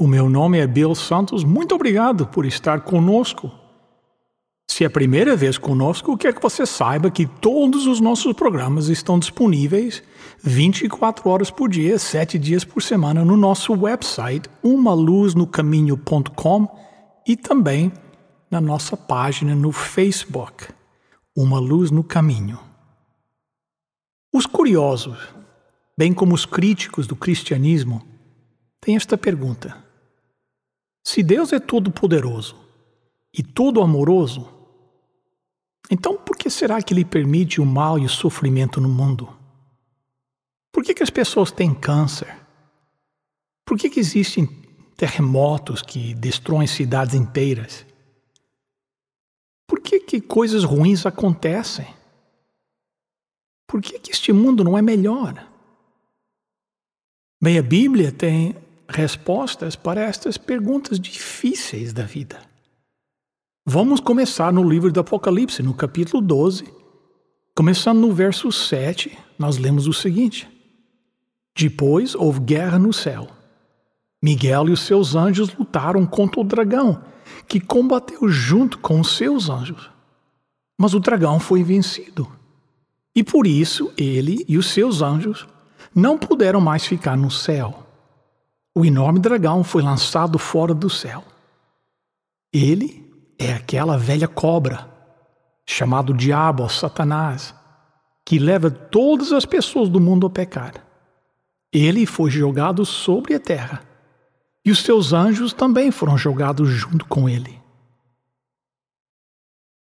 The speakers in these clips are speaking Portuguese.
O meu nome é Bill Santos. Muito obrigado por estar conosco. Se é a primeira vez conosco, quero que você saiba que todos os nossos programas estão disponíveis 24 horas por dia, 7 dias por semana no nosso website umaluznocaminho.com e também na nossa página no Facebook, Uma Luz no Caminho. Os curiosos bem como os críticos do cristianismo, têm esta pergunta: Se Deus é todo-poderoso e todo-amoroso, então por que será que Ele permite o mal e o sofrimento no mundo? Por que, que as pessoas têm câncer? Por que, que existem terremotos que destroem cidades inteiras? Por que, que coisas ruins acontecem? Por que, que este mundo não é melhor? Bem, a Bíblia tem respostas para estas perguntas difíceis da vida. Vamos começar no livro do Apocalipse, no capítulo 12. Começando no verso 7, nós lemos o seguinte: Depois houve guerra no céu. Miguel e os seus anjos lutaram contra o dragão, que combateu junto com os seus anjos. Mas o dragão foi vencido. E por isso ele e os seus anjos não puderam mais ficar no céu. O enorme dragão foi lançado fora do céu. Ele é aquela velha cobra, chamado Diabo, Satanás, que leva todas as pessoas do mundo a pecar. Ele foi jogado sobre a terra, e os seus anjos também foram jogados junto com ele.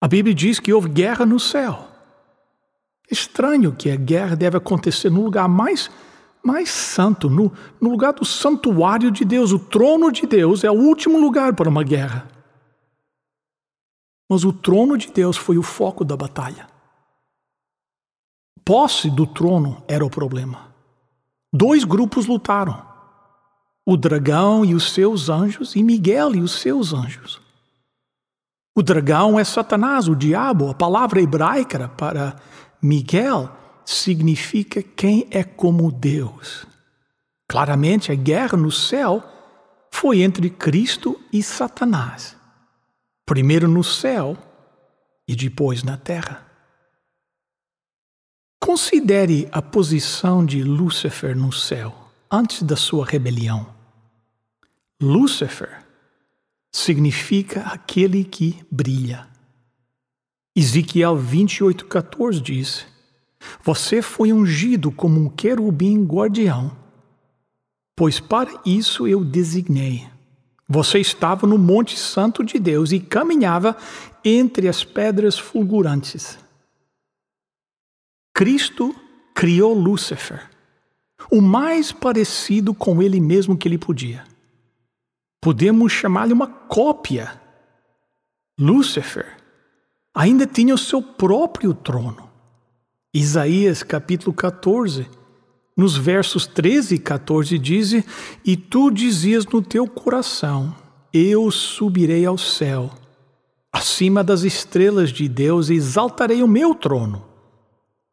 A Bíblia diz que houve guerra no céu. Estranho que a guerra deve acontecer no lugar mais, mais santo, no, no lugar do santuário de Deus. O trono de Deus é o último lugar para uma guerra. Mas o trono de Deus foi o foco da batalha. Posse do trono era o problema. Dois grupos lutaram: o dragão e os seus anjos, e Miguel e os seus anjos. O dragão é Satanás, o diabo, a palavra hebraica para Miguel significa quem é como Deus. Claramente, a guerra no céu foi entre Cristo e Satanás. Primeiro no céu e depois na terra. Considere a posição de Lúcifer no céu antes da sua rebelião. Lúcifer significa aquele que brilha. Ezequiel 28,14 diz: Você foi ungido como um querubim guardião, pois para isso eu designei. Você estava no Monte Santo de Deus e caminhava entre as pedras fulgurantes. Cristo criou Lúcifer, o mais parecido com ele mesmo que ele podia. Podemos chamar-lhe uma cópia. Lúcifer ainda tinha o seu próprio trono. Isaías capítulo 14, nos versos 13 e 14 diz: E tu dizias no teu coração: Eu subirei ao céu, acima das estrelas de Deus, e exaltarei o meu trono.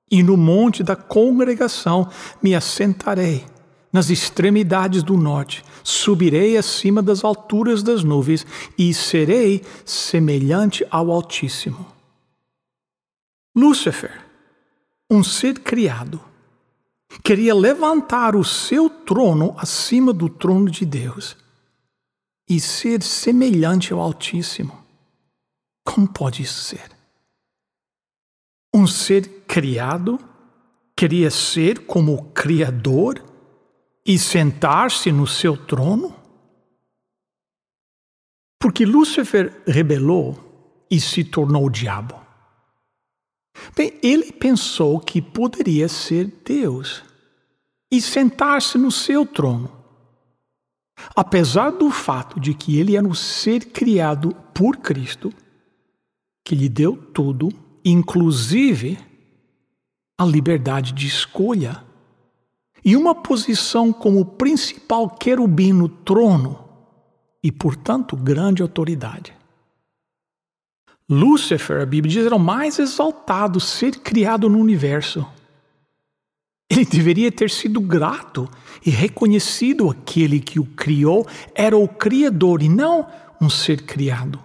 E no monte da congregação me assentarei nas extremidades do norte, subirei acima das alturas das nuvens e serei semelhante ao Altíssimo. Lúcifer, um ser criado, queria levantar o seu trono acima do trono de Deus e ser semelhante ao Altíssimo. Como pode isso ser? Um ser criado queria ser como o Criador e sentar-se no seu trono? Porque Lúcifer rebelou e se tornou o diabo. Bem, ele pensou que poderia ser Deus e sentar-se no seu trono. Apesar do fato de que ele era um ser criado por Cristo, que lhe deu tudo, inclusive a liberdade de escolha, e uma posição como principal querubim no trono, e, portanto, grande autoridade. Lúcifer, a Bíblia diz, era o mais exaltado ser criado no universo. Ele deveria ter sido grato e reconhecido aquele que o criou era o Criador e não um ser criado.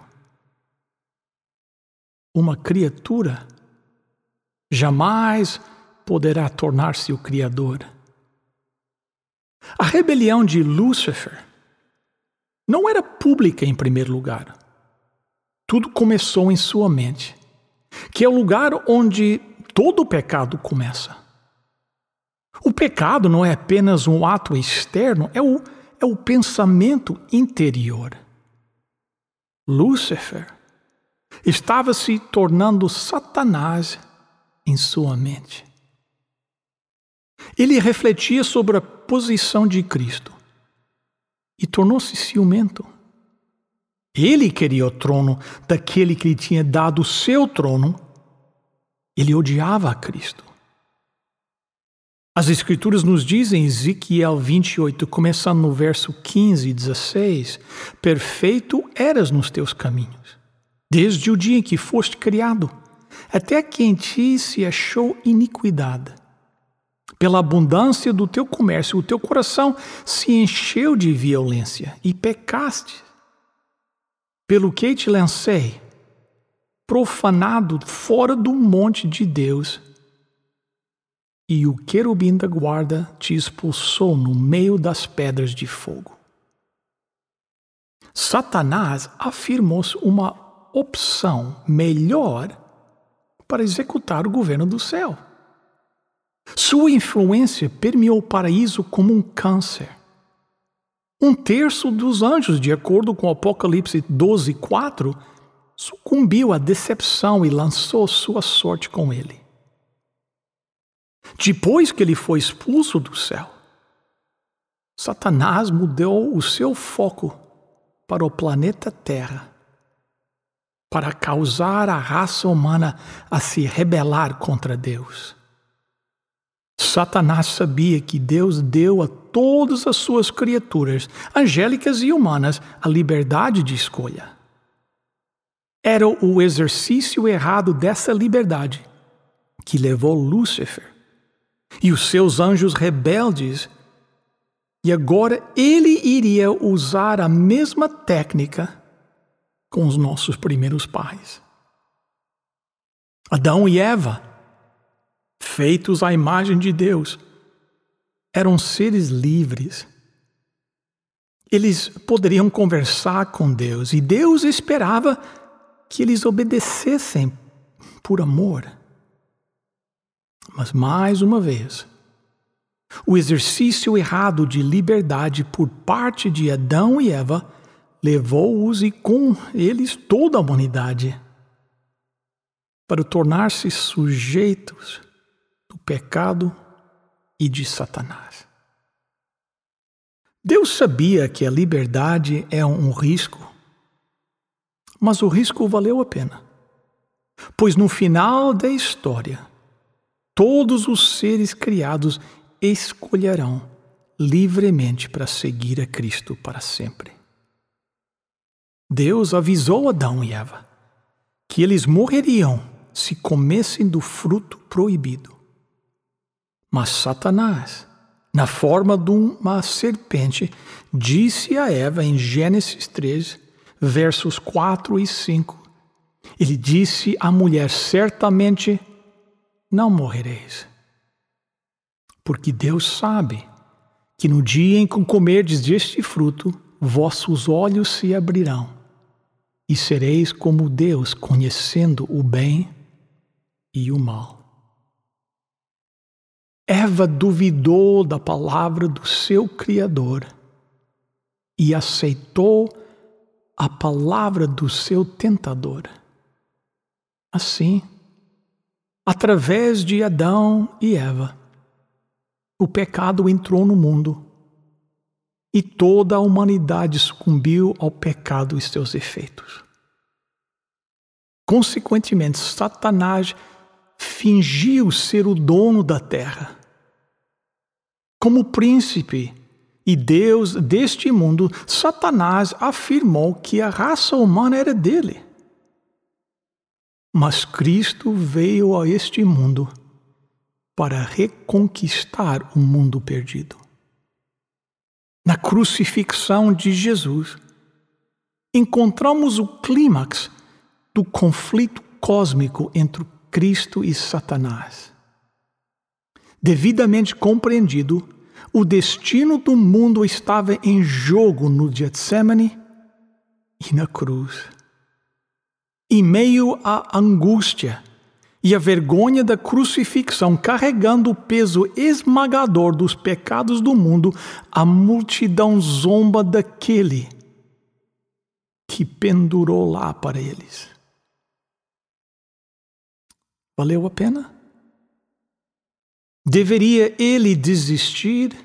Uma criatura jamais poderá tornar-se o Criador. A rebelião de Lúcifer não era pública em primeiro lugar. Tudo começou em sua mente, que é o lugar onde todo o pecado começa. O pecado não é apenas um ato externo, é o, é o pensamento interior. Lúcifer estava se tornando Satanás em sua mente. Ele refletia sobre a posição de Cristo e tornou-se ciumento. Ele queria o trono daquele que lhe tinha dado o seu trono. Ele odiava a Cristo. As Escrituras nos dizem, em Ezequiel 28, começando no verso 15 e 16: Perfeito eras nos teus caminhos, desde o dia em que foste criado, até que em ti se achou iniquidade pela abundância do teu comércio, o teu coração se encheu de violência e pecaste. Pelo que te lancei, profanado fora do monte de Deus, e o querubim da guarda te expulsou no meio das pedras de fogo. Satanás afirmou-se uma opção melhor para executar o governo do céu. Sua influência permeou o paraíso como um câncer. Um terço dos anjos, de acordo com Apocalipse 12, 4, sucumbiu à decepção e lançou sua sorte com ele. Depois que ele foi expulso do céu, Satanás mudou o seu foco para o planeta Terra, para causar a raça humana a se rebelar contra Deus. Satanás sabia que Deus deu a todas as suas criaturas, angélicas e humanas, a liberdade de escolha. Era o exercício errado dessa liberdade que levou Lúcifer e os seus anjos rebeldes, e agora ele iria usar a mesma técnica com os nossos primeiros pais. Adão e Eva feitos à imagem de Deus, eram seres livres. Eles poderiam conversar com Deus e Deus esperava que eles obedecessem por amor. Mas mais uma vez, o exercício errado de liberdade por parte de Adão e Eva levou-os e com eles toda a humanidade para tornar-se sujeitos do pecado e de Satanás. Deus sabia que a liberdade é um risco, mas o risco valeu a pena, pois no final da história, todos os seres criados escolherão livremente para seguir a Cristo para sempre. Deus avisou Adão e Eva que eles morreriam se comessem do fruto proibido. Mas Satanás, na forma de uma serpente, disse a Eva em Gênesis 3, versos 4 e 5. Ele disse à mulher: Certamente não morrereis. Porque Deus sabe que no dia em que comerdes deste fruto, vossos olhos se abrirão e sereis como Deus, conhecendo o bem e o mal. Eva duvidou da palavra do seu Criador e aceitou a palavra do seu tentador. Assim, através de Adão e Eva, o pecado entrou no mundo e toda a humanidade sucumbiu ao pecado e seus efeitos. Consequentemente, Satanás fingiu ser o dono da terra. Como príncipe e Deus deste mundo, Satanás afirmou que a raça humana era dele. Mas Cristo veio a este mundo para reconquistar o mundo perdido. Na crucifixão de Jesus, encontramos o clímax do conflito cósmico entre Cristo e Satanás. Devidamente compreendido, o destino do mundo estava em jogo no Getsemane e na cruz. Em meio à angústia e à vergonha da crucifixão, carregando o peso esmagador dos pecados do mundo, a multidão zomba daquele que pendurou lá para eles. Valeu a pena? Deveria ele desistir?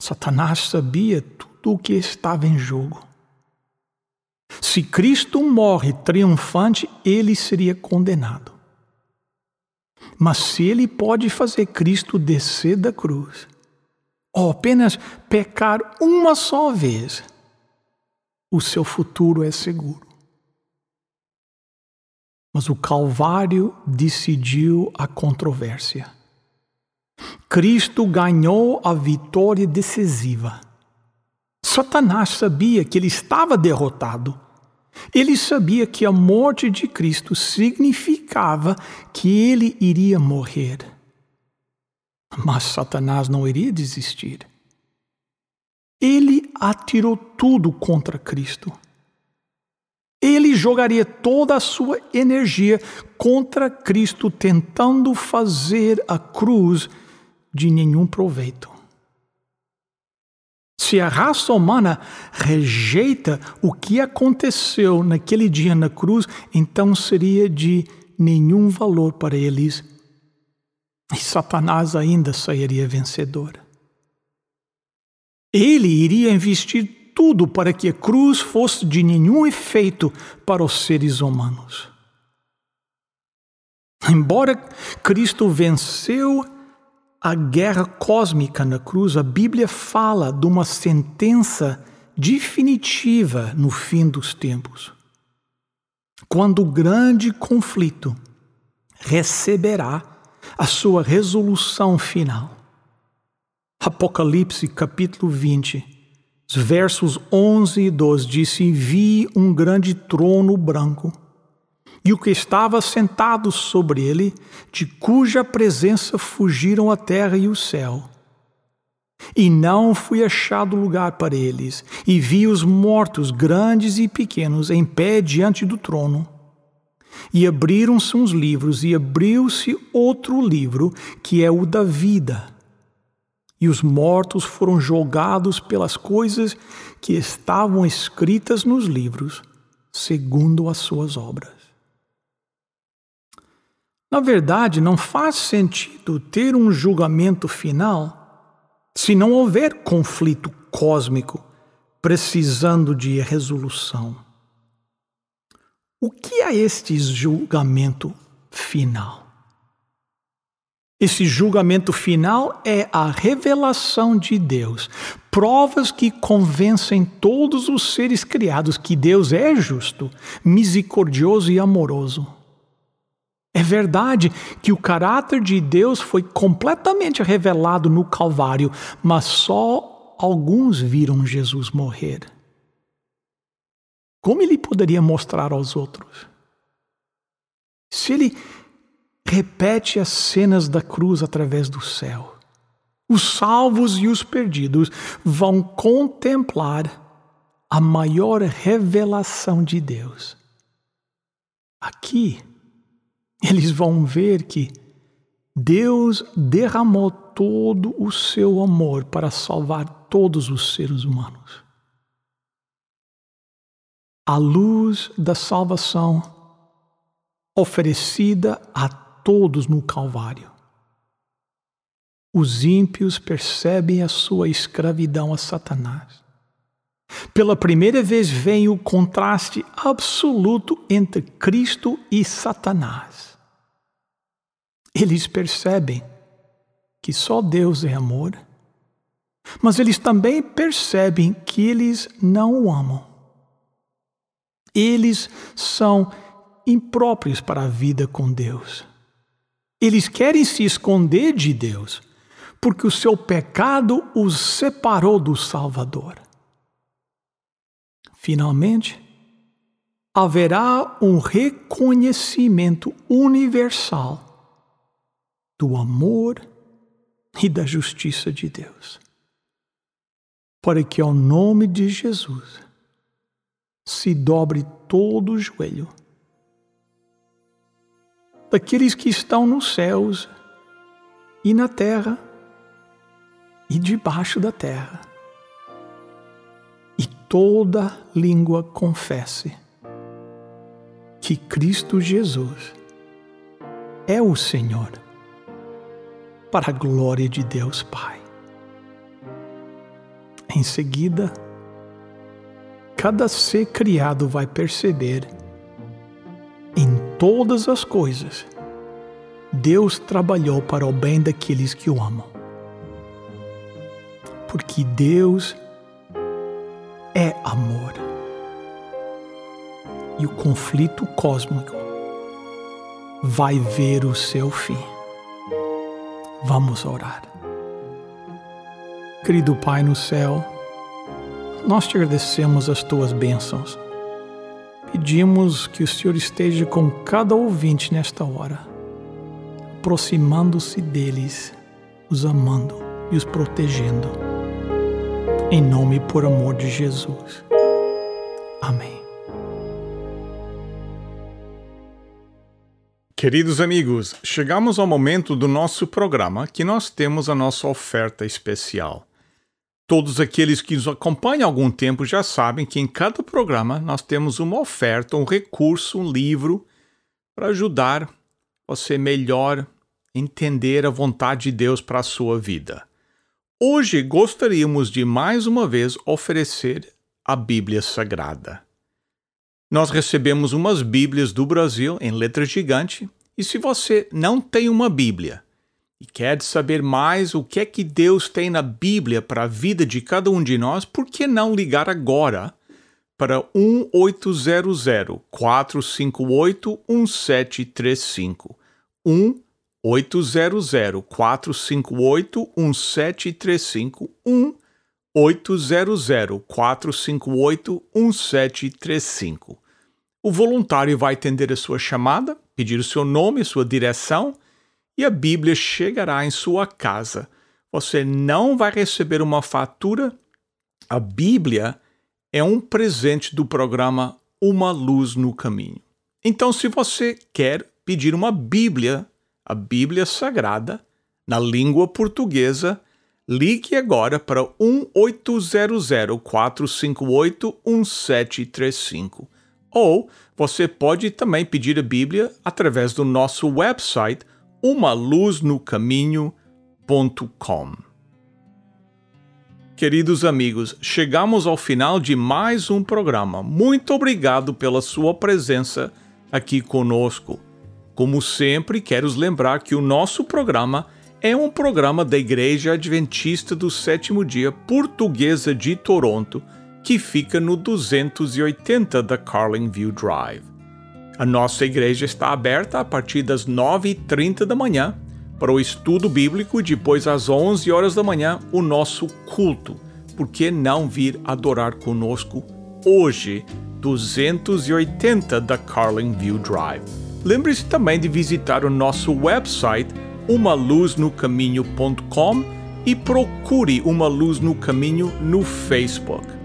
Satanás sabia tudo o que estava em jogo. Se Cristo morre triunfante, ele seria condenado. Mas se ele pode fazer Cristo descer da cruz, ou apenas pecar uma só vez, o seu futuro é seguro. Mas o Calvário decidiu a controvérsia. Cristo ganhou a vitória decisiva. Satanás sabia que ele estava derrotado. Ele sabia que a morte de Cristo significava que ele iria morrer. Mas Satanás não iria desistir. Ele atirou tudo contra Cristo. Ele jogaria toda a sua energia contra Cristo, tentando fazer a cruz de nenhum proveito. Se a raça humana rejeita o que aconteceu naquele dia na cruz, então seria de nenhum valor para eles. E Satanás ainda sairia vencedor. Ele iria investir tudo para que a cruz fosse de nenhum efeito para os seres humanos. Embora Cristo venceu a guerra cósmica na cruz, a Bíblia fala de uma sentença definitiva no fim dos tempos. Quando o grande conflito receberá a sua resolução final. Apocalipse capítulo 20 versos 11 e 12 disse: Vi um grande trono branco, e o que estava sentado sobre ele, de cuja presença fugiram a terra e o céu. E não foi achado lugar para eles, e vi os mortos, grandes e pequenos, em pé diante do trono. E abriram-se uns livros, e abriu-se outro livro, que é o da vida e os mortos foram julgados pelas coisas que estavam escritas nos livros, segundo as suas obras. Na verdade, não faz sentido ter um julgamento final se não houver conflito cósmico precisando de resolução. O que é este julgamento final? Esse julgamento final é a revelação de Deus, provas que convencem todos os seres criados que Deus é justo, misericordioso e amoroso. É verdade que o caráter de Deus foi completamente revelado no Calvário, mas só alguns viram Jesus morrer. Como ele poderia mostrar aos outros? Se ele repete as cenas da cruz através do céu. Os salvos e os perdidos vão contemplar a maior revelação de Deus. Aqui, eles vão ver que Deus derramou todo o seu amor para salvar todos os seres humanos. A luz da salvação oferecida a todos no Calvário. os ímpios percebem a sua escravidão a Satanás. Pela primeira vez vem o contraste absoluto entre Cristo e Satanás. Eles percebem que só Deus é amor, mas eles também percebem que eles não o amam. Eles são impróprios para a vida com Deus. Eles querem se esconder de Deus, porque o seu pecado os separou do Salvador. Finalmente, haverá um reconhecimento universal do amor e da justiça de Deus, para que ao nome de Jesus se dobre todo o joelho daqueles que estão nos céus e na terra e debaixo da terra, e toda língua confesse que Cristo Jesus é o Senhor, para a glória de Deus Pai. Em seguida, cada ser criado vai perceber todas as coisas Deus trabalhou para o bem daqueles que o amam. Porque Deus é amor. E o conflito cósmico vai ver o seu fim. Vamos orar. Querido Pai no céu, nós te agradecemos as tuas bênçãos. Pedimos que o Senhor esteja com cada ouvinte nesta hora, aproximando-se deles, os amando e os protegendo. Em nome e por amor de Jesus. Amém. Queridos amigos, chegamos ao momento do nosso programa que nós temos a nossa oferta especial. Todos aqueles que nos acompanham há algum tempo já sabem que em cada programa nós temos uma oferta, um recurso, um livro para ajudar você melhor entender a vontade de Deus para a sua vida. Hoje gostaríamos de mais uma vez oferecer a Bíblia Sagrada. Nós recebemos umas Bíblias do Brasil em letra gigante, e se você não tem uma Bíblia, e quer saber mais o que é que Deus tem na Bíblia para a vida de cada um de nós, por que não ligar agora para 1800 458 1735? 1800 458 1735 1800 458 1735. O voluntário vai atender a sua chamada, pedir o seu nome, sua direção e a Bíblia chegará em sua casa. Você não vai receber uma fatura. A Bíblia é um presente do programa Uma Luz no Caminho. Então, se você quer pedir uma Bíblia, a Bíblia Sagrada, na língua portuguesa, ligue agora para 1-800-458-1735. Ou você pode também pedir a Bíblia através do nosso website umaluznocaminho.com. Queridos amigos, chegamos ao final de mais um programa. Muito obrigado pela sua presença aqui conosco. Como sempre, quero lembrar que o nosso programa é um programa da Igreja Adventista do Sétimo Dia Portuguesa de Toronto, que fica no 280 da Carlingview Drive. A nossa igreja está aberta a partir das 9h30 da manhã para o estudo bíblico e depois às 11 horas da manhã o nosso culto. Por que não vir adorar conosco hoje, 280 da Carlingview Drive? Lembre-se também de visitar o nosso website umaluznocaminho.com e procure Uma Luz no Caminho no Facebook.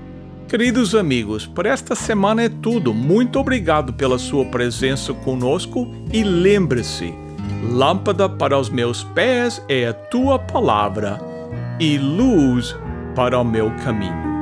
Queridos amigos, por esta semana é tudo. Muito obrigado pela sua presença conosco e lembre-se: lâmpada para os meus pés é a tua palavra e luz para o meu caminho.